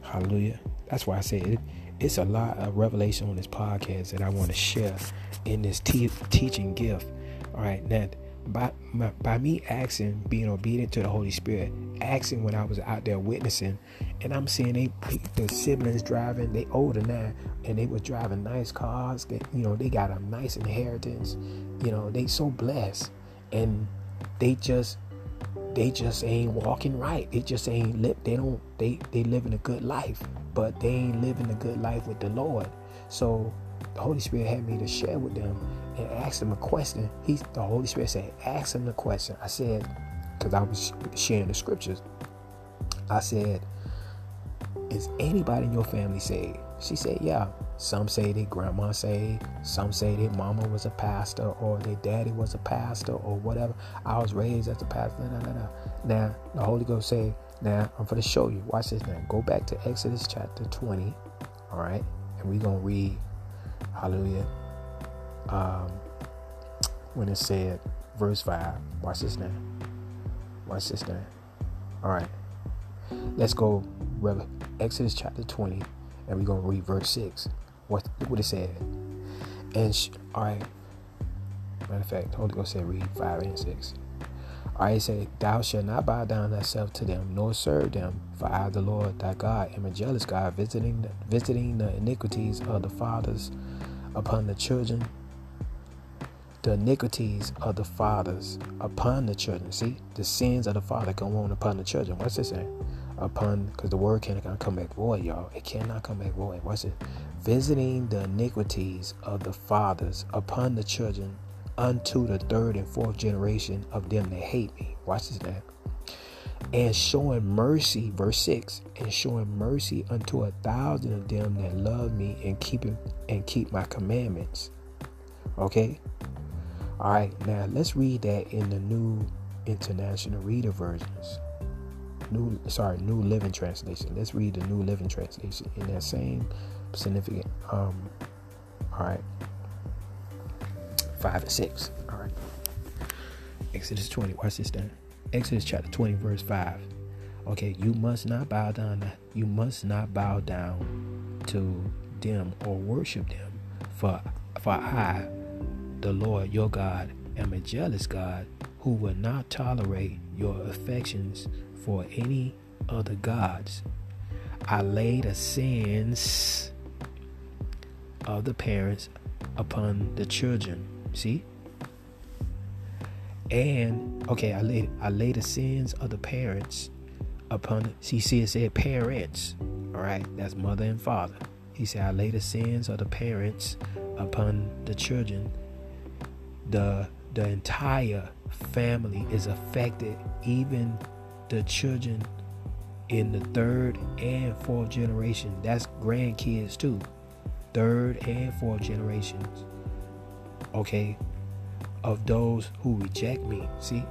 Hallelujah. That's why I say it, it's a lot of revelation on this podcast that I want to share in this te- teaching gift. All right, now by, by me asking, being obedient to the Holy Spirit, asking when I was out there witnessing, and I'm seeing they the siblings driving, they older now, and they was driving nice cars. You know, they got a nice inheritance. You know, they so blessed, and they just they just ain't walking right. They just ain't live. They don't. They they living a good life, but they ain't living a good life with the Lord. So the Holy Spirit had me to share with them and ask them a question. He, the Holy Spirit said, ask them the question. I said, because I was sharing the scriptures. I said, is anybody in your family saved? She said, yeah. Some say their grandma saved. Some say their mama was a pastor or their daddy was a pastor or whatever. I was raised as a pastor. Now, the Holy Ghost say, now I'm going to show you. Watch this now. Go back to Exodus chapter 20. All right. And we're going to read, hallelujah, um, when it said, verse 5. Watch this now. Watch this now. All right. Let's go, Exodus chapter 20, and we're going to read verse 6. What, what it said. And, sh- all right. Matter of fact, Holy Ghost said, read 5 and 6. I say, Thou shalt not bow down thyself to them, nor serve them, for I, the Lord thy God, am a jealous God, visiting the, visiting the iniquities of the fathers upon the children, the iniquities of the fathers upon the children. See, the sins of the father go on upon the children. What's this saying? Upon, because the word cannot come back void, y'all. It cannot come back void. What's it? Visiting the iniquities of the fathers upon the children unto the third and fourth generation of them that hate me. Watch this now. And showing mercy, verse 6, and showing mercy unto a thousand of them that love me and keeping and keep my commandments. Okay? Alright, now let's read that in the new international reader versions. New sorry, New Living Translation. Let's read the New Living Translation in that same significant um all right 5 and 6. All right. Exodus 20. Watch this then. Exodus chapter 20, verse 5. Okay, you must not bow down. You must not bow down to them or worship them. For for I, the Lord your God, am a jealous God who will not tolerate your affections for any other gods. I lay the sins of the parents upon the children See? And okay, I lay I lay the sins of the parents upon see see it said parents. Alright, that's mother and father. He said, I lay the sins of the parents upon the children. The the entire family is affected, even the children in the third and fourth generation. That's grandkids too. Third and fourth generations okay, of those who reject me. See?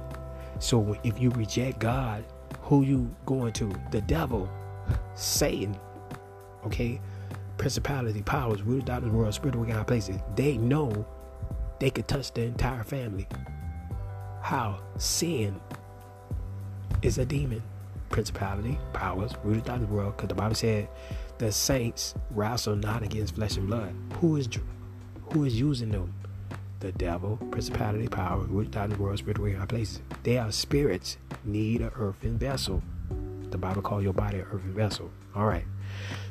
So if you reject God, who you going to? The devil, Satan, okay? Principality, powers, rulers the world, spiritual God places. They know they could touch the entire family. How? Sin is a demon. Principality, powers, rooted out of the world. Because the Bible said the saints wrestle not against flesh and blood. Who is who is using them? the devil, principality, power, which down the world, spiritual high places. They are spirits, need an earthen vessel. The Bible calls your body an earthen vessel. All right.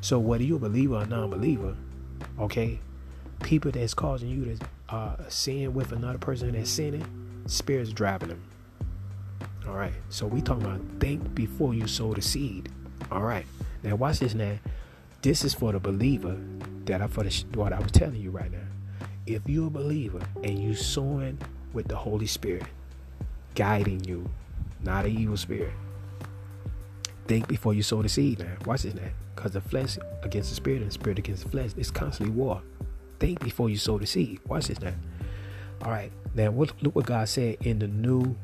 So whether you're a believer or non-believer, okay, people that's causing you to uh, sin with another person that's sinning, spirits driving them. All right. So we talking about think before you sow the seed. All right. Now watch this. Now, this is for the believer that I for the what I was telling you right now if you're a believer and you sowing with the Holy Spirit guiding you, not an evil spirit, think before you sow the seed now. Watch this now. Because the flesh against the spirit and the spirit against the flesh is constantly war. Think before you sow the seed. Watch this now. All right. Now look what God said in the New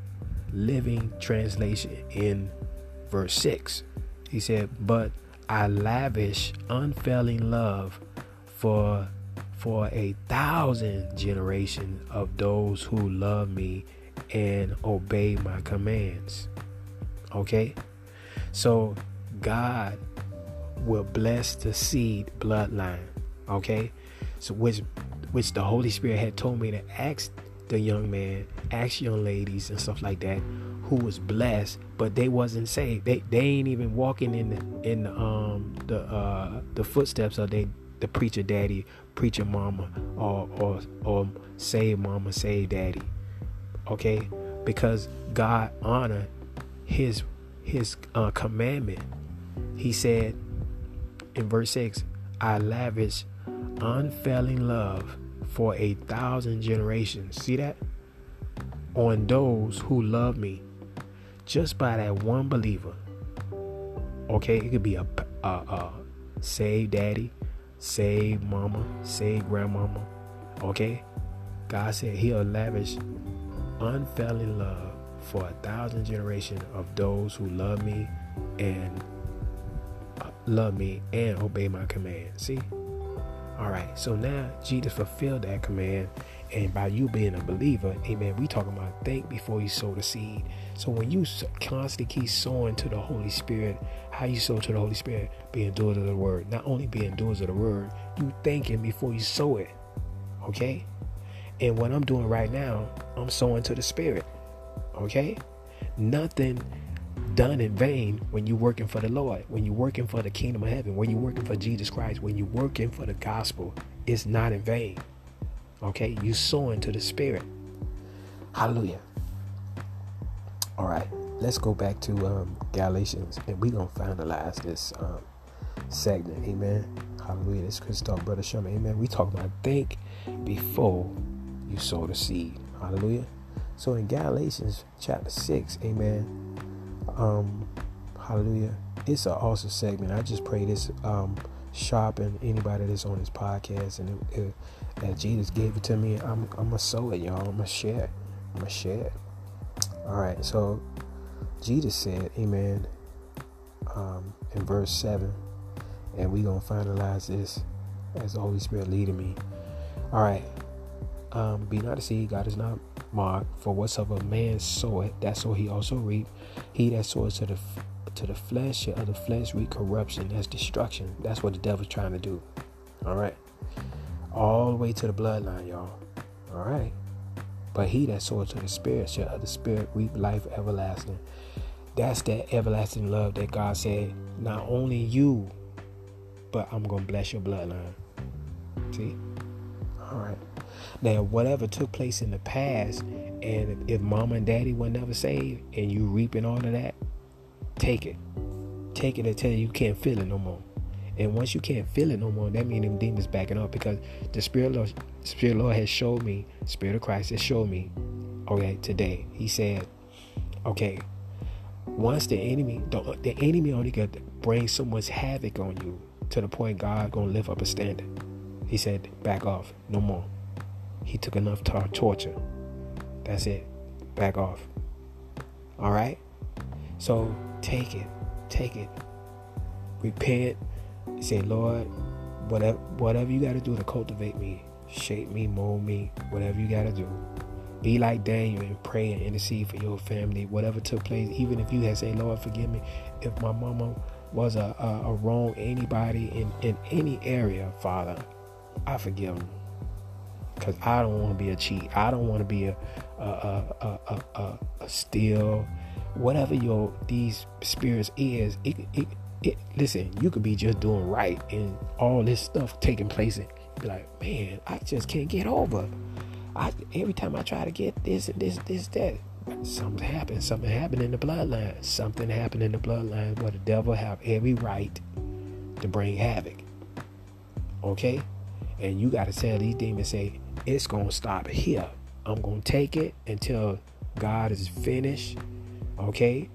Living Translation in verse 6. He said, But I lavish unfailing love for for a thousand generations of those who love me and obey my commands. Okay? So God will bless the seed bloodline. Okay? So which which the Holy Spirit had told me to ask the young man, ask young ladies and stuff like that who was blessed, but they wasn't saved. They they ain't even walking in the, in the, um the uh the footsteps of they the preacher daddy, preacher mama, or or or say mama, say daddy. Okay, because God honor His His uh, commandment. He said in verse six, "I lavish unfailing love for a thousand generations." See that on those who love me, just by that one believer. Okay, it could be a, a, a saved daddy, save mama, save grandmama. Okay? God said he'll lavish unfailing love for a thousand generations of those who love me and uh, love me and obey my command. See? All right. So now Jesus fulfilled that command and by you being a believer, amen, we talking about think before you sow the seed. So when you constantly keep sowing to the Holy Spirit, how you sow to the Holy Spirit, being doers of the word. Not only being doers of the word, you thinking before you sow it. Okay? And what I'm doing right now, I'm sowing to the Spirit. Okay? Nothing done in vain when you're working for the Lord, when you're working for the kingdom of heaven, when you're working for Jesus Christ, when you're working for the gospel, it's not in vain. Okay, you sowing to the spirit. Hallelujah. All right, let's go back to um, Galatians, and we're gonna finalize this um, segment. Amen. Hallelujah. This Christian Talk, brother Sherman. Amen. We talk about think before you sow the seed. Hallelujah. So in Galatians chapter six, Amen. Um, hallelujah. It's an awesome segment. I just pray this um sharpen anybody that's on this podcast and it, it, that Jesus gave it to me, I'm I'm gonna sow it, y'all. I'm gonna share it. I'm gonna share it. All right. So Jesus said, Amen. Um, in verse seven, and we gonna finalize this as the Holy Spirit leading me. All right. Um, be not deceived, God is not marked. For whatsoever man soweth, that's what he also reap. He that soweth to the to the flesh of the flesh reap corruption. That's destruction. That's what the devil's trying to do. All right all the way to the bloodline, y'all. All right. But he that soweth to the spirit shall of the spirit reap life everlasting. That's that everlasting love that God said, not only you, but I'm to bless your bloodline. See? All right. Now, whatever took place in the past, and if mama and daddy were never saved, and you reaping all of that, take it. Take it until you can't feel it no more. And once you can't feel it no more, that means them demons backing up because the Spirit Lord, Spirit Lord has showed me, Spirit of Christ has showed me, okay, today. He said, okay, once the enemy, the, the enemy only to bring so much havoc on you to the point God gonna lift up a standard. He said, back off, no more. He took enough tar- torture. That's it. Back off. All right. So take it, take it. Repent, say, Lord, whatever whatever you got to do to cultivate me, shape me, mold me, whatever you got to do. Be like Daniel and pray and intercede for your family, whatever took place. Even if you had said, Lord, forgive me. If my mama was a, a, a wrong anybody in, in any area, Father, I forgive them. Because I don't want to be a cheat. I don't want to be a, a, a, a, a, a steal. Whatever your these spirits is, it, it, it, listen, you could be just doing right and all this stuff taking place and be like, man, I just can't get over. I every time I try to get this and this, this, that, something happens. Something happened in the bloodline. Something happened in the bloodline where the devil have every right to bring havoc. Okay? And you gotta tell these demons say, it's gonna stop here. I'm gonna take it until God is finished. Okay?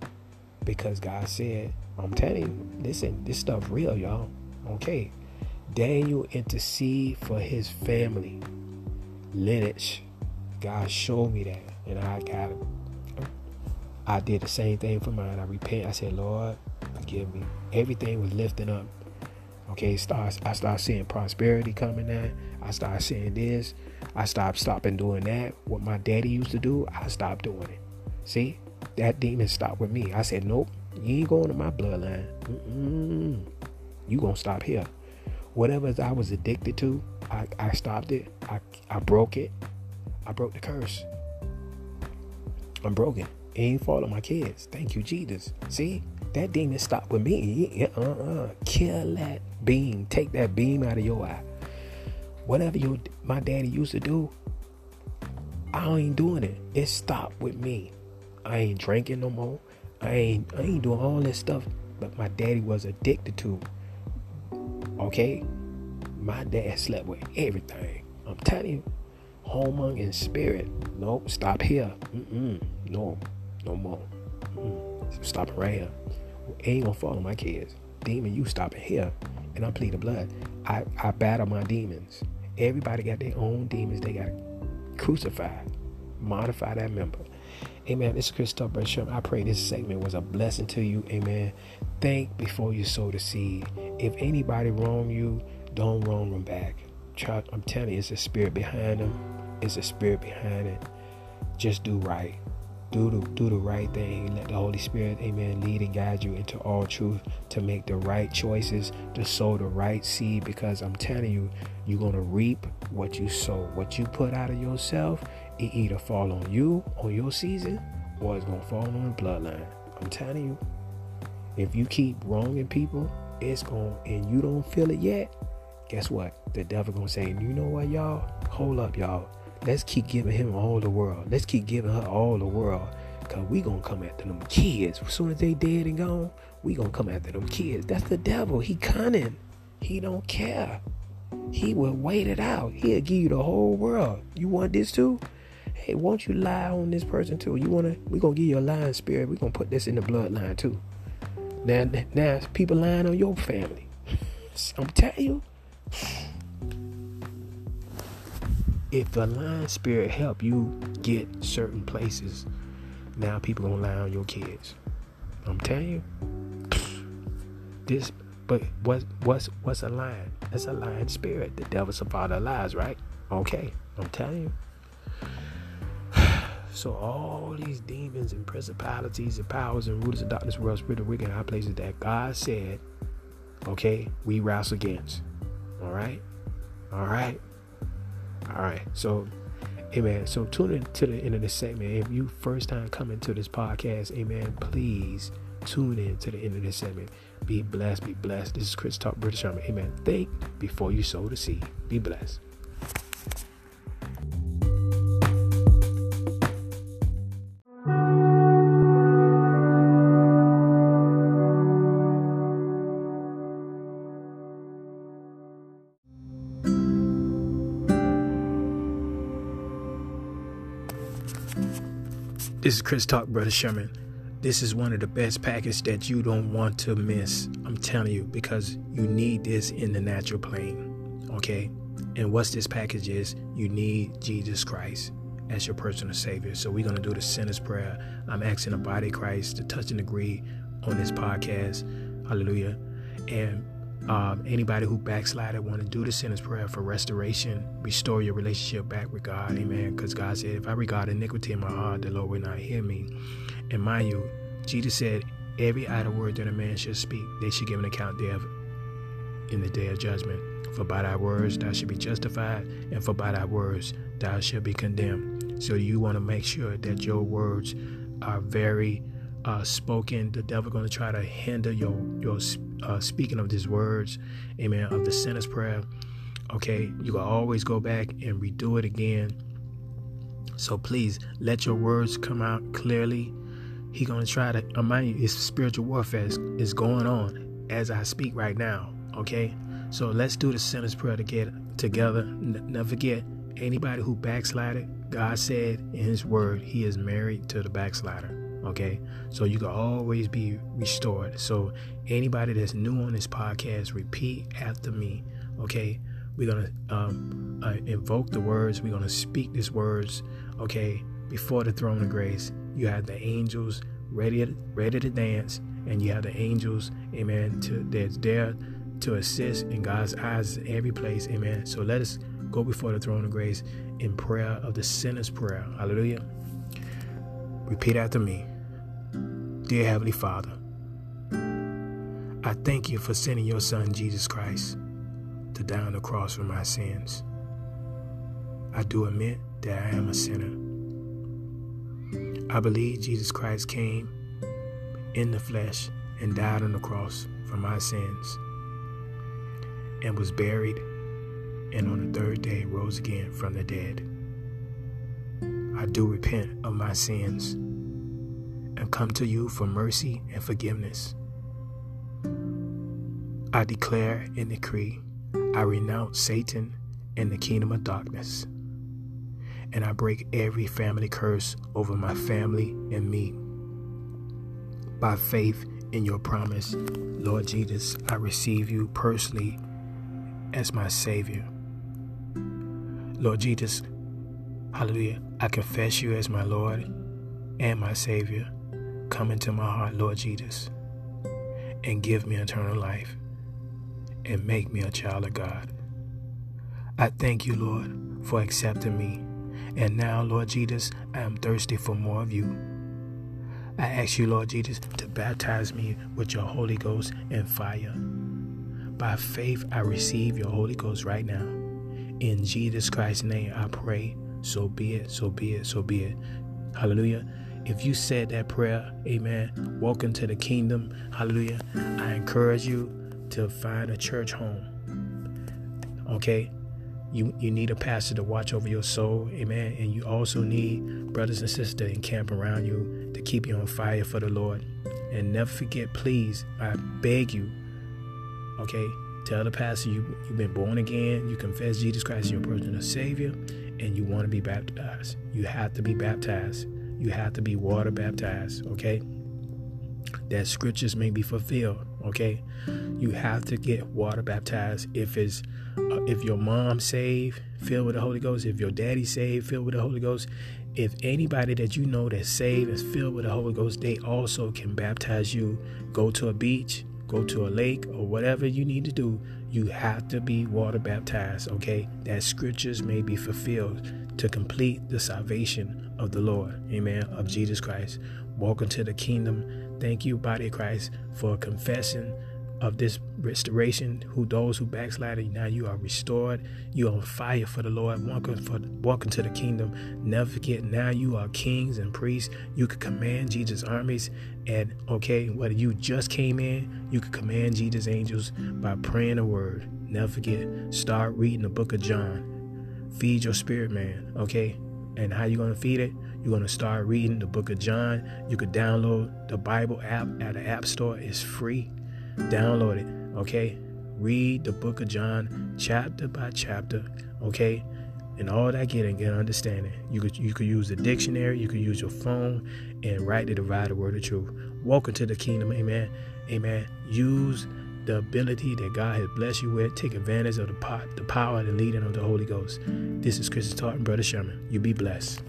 Because God said I'm telling you, listen, this stuff real, y'all. Okay. Daniel intercede for his family lineage. God showed me that, and I got it. I did the same thing for mine. I repent. I said, Lord, forgive me. Everything was lifting up. Okay, start, I started seeing prosperity coming in. I started seeing this. I stopped stopping doing that. What my daddy used to do, I stopped doing it. See, that demon stopped with me. I said, nope, you ain't going to my bloodline. Mm-mm. You gonna stop here. Whatever I was addicted to, I, I stopped it. I, I broke it. I broke the curse. I'm broken. It ain't of my kids. Thank you, Jesus. See, that demon stopped with me. Uh-uh. Kill that beam. Take that beam out of your eye. Whatever your my daddy used to do, I ain't doing it. It stopped with me. I ain't drinking no more. I ain't I ain't doing all this stuff but my daddy was addicted to. Okay? My dad slept with everything. I'm telling you. Home in spirit. Nope, stop here. Mm-mm. No, no more. Mm-mm. Stop right here. Ain't gonna follow my kids. Demon, you stopping here. And I plead the blood. I, I battle my demons. Everybody got their own demons they got to crucify, modify that member. Amen. This is Christopher Sherman. I pray this segment was a blessing to you. Amen. Think before you sow the seed. If anybody wrong you, don't wrong them back. I'm telling you, it's a spirit behind them. It's a spirit behind it. Just do right do the do the right thing. Let the Holy Spirit, Amen, lead and guide you into all truth to make the right choices, to sow the right seed. Because I'm telling you, you're gonna reap what you sow. What you put out of yourself, it either fall on you on your season, or it's gonna fall on the bloodline. I'm telling you, if you keep wronging people, it's going and you don't feel it yet. Guess what? The devil gonna say, you know what, y'all? Hold up, y'all Let's keep giving him all the world. Let's keep giving her all the world. Cause we gonna come after them kids. As soon as they dead and gone, we gonna come after them kids. That's the devil. He cunning. He don't care. He will wait it out. He'll give you the whole world. You want this too? Hey, won't you lie on this person too? You wanna? We gonna give you a lying spirit. We gonna put this in the bloodline too. Now, now people lying on your family. [laughs] I'm telling you if the lying spirit help you get certain places, now people gonna lie on your kids. I'm telling you. [laughs] This but what what's what's a lying? That's a lying spirit. The devil's a father of lies, right? Okay, I'm telling you. [sighs] So all these demons and principalities and powers and rulers of darkness, world, spirit of wicked high places that God said, okay, we wrestle against. All right, all right. All right. So, amen. So tune in to the end of this segment. If you first time coming to this podcast, amen, please tune in to the end of this segment. Be blessed. Be blessed. This is Christian Talk Brother Sherman. Amen. Think before you sow the seed. Be blessed. This is Christian Talk, Brother Sherman. This is one of the best packages that you don't want to miss. I'm telling you, because you need this in the natural plane. Okay? And what's this package is you need Jesus Christ as your personal savior. So we're gonna do the sinner's prayer. I'm asking the body of Christ to touch and agree on this podcast. Hallelujah. And um, anybody who backslided want to do the sinner's prayer for restoration, restore your relationship back with God. Amen. Because God said, if I regard iniquity in my heart, the Lord will not hear me. And mind you, Jesus said, every idle word that a man should speak, they should give an account thereof in the day of judgment. For by thy words thou shalt be justified, and for by thy words thou shalt be condemned. So you want to make sure that your words are very uh, spoken. The devil going to try to hinder your your uh, speaking of these words, amen, of the sinner's prayer. Okay, you can always go back and redo it again. So please let your words come out clearly. He gonna try to remind you, it's spiritual warfare is, is going on as I speak right now. Okay, so let's do the sinner's prayer to get together. N- never forget, anybody who backslided, God said in His Word, He is married to the backslider. Okay, so you can always be restored. So anybody that's new on this podcast, repeat after me. Okay, we're gonna um, uh, invoke the words. We're gonna speak these words. Okay, before the throne of grace, you have the angels ready, ready to dance, and you have the angels, amen, to that's there to assist in God's eyes every place, amen. So let us go before the throne of grace in prayer of the sinner's prayer. Hallelujah. Repeat after me. Dear Heavenly Father, I thank you for sending your Son, Jesus Christ, to die on the cross for my sins. I do admit that I am a sinner. I believe Jesus Christ came in the flesh and died on the cross for my sins and was buried and on the third day rose again from the dead. I do repent of my sins and come to you for mercy and forgiveness. I declare and decree I renounce Satan and the kingdom of darkness. And I break every family curse over my family and me. By faith in your promise, Lord Jesus, I receive you personally as my Savior. Lord Jesus, hallelujah, I confess you as my Lord and my Savior. Come into my heart, Lord Jesus, and give me eternal life and make me a child of God. I thank you, Lord, for accepting me. And now, Lord Jesus, I am thirsty for more of you. I ask you, Lord Jesus, to baptize me with your Holy Ghost and fire. By faith, I receive your Holy Ghost right now. In Jesus Christ's name, I pray. So be it, so be it, so be it. Hallelujah. If you said that prayer, amen, welcome to the kingdom. Hallelujah. I encourage you to find a church home. Okay? You, you need a pastor to watch over your soul, amen. And you also need brothers and sisters to encamp around you to keep you on fire for the Lord. And never forget, please, I beg you, okay, tell the pastor you, you've been born again, you confess Jesus Christ as your personal Savior, and you want to be baptized. You have to be baptized you have to be water baptized, okay? That scriptures may be fulfilled, okay? You have to get water baptized if it's uh, if your mom saved, filled with the Holy Ghost, if your daddy saved, filled with the Holy Ghost, if anybody that you know that's saved is filled with the Holy Ghost, they also can baptize you. Go to a beach, go to a lake, or whatever you need to do. You have to be water baptized, okay? That scriptures may be fulfilled to complete the salvation of the Lord, amen, of Jesus Christ. Welcome to the kingdom. Thank you, body of Christ, for confessing of this restoration. Who those who backslided, now you are restored. You are on fire for the Lord. Welcome for welcome to the kingdom. Never forget, now you are kings and priests. You could command Jesus' armies, and okay, whether you just came in, you could command Jesus' angels by praying a word. Never forget, start reading the book of John. Feed your spirit man, okay? And how you gonna feed it? You're gonna start reading the book of John. You could download the Bible app at the App Store. It's free. Download it, okay? Read the book of John chapter by chapter, okay? And all that getting get understanding. You could you could use the dictionary, you could use your phone and write to divide the word of truth. Welcome to the kingdom, amen. Amen. Use the ability that God has blessed you with. Take advantage of the, pot, the power and the leading of the Holy Ghost. This is Chris Talking, Brother Sherman. You be blessed.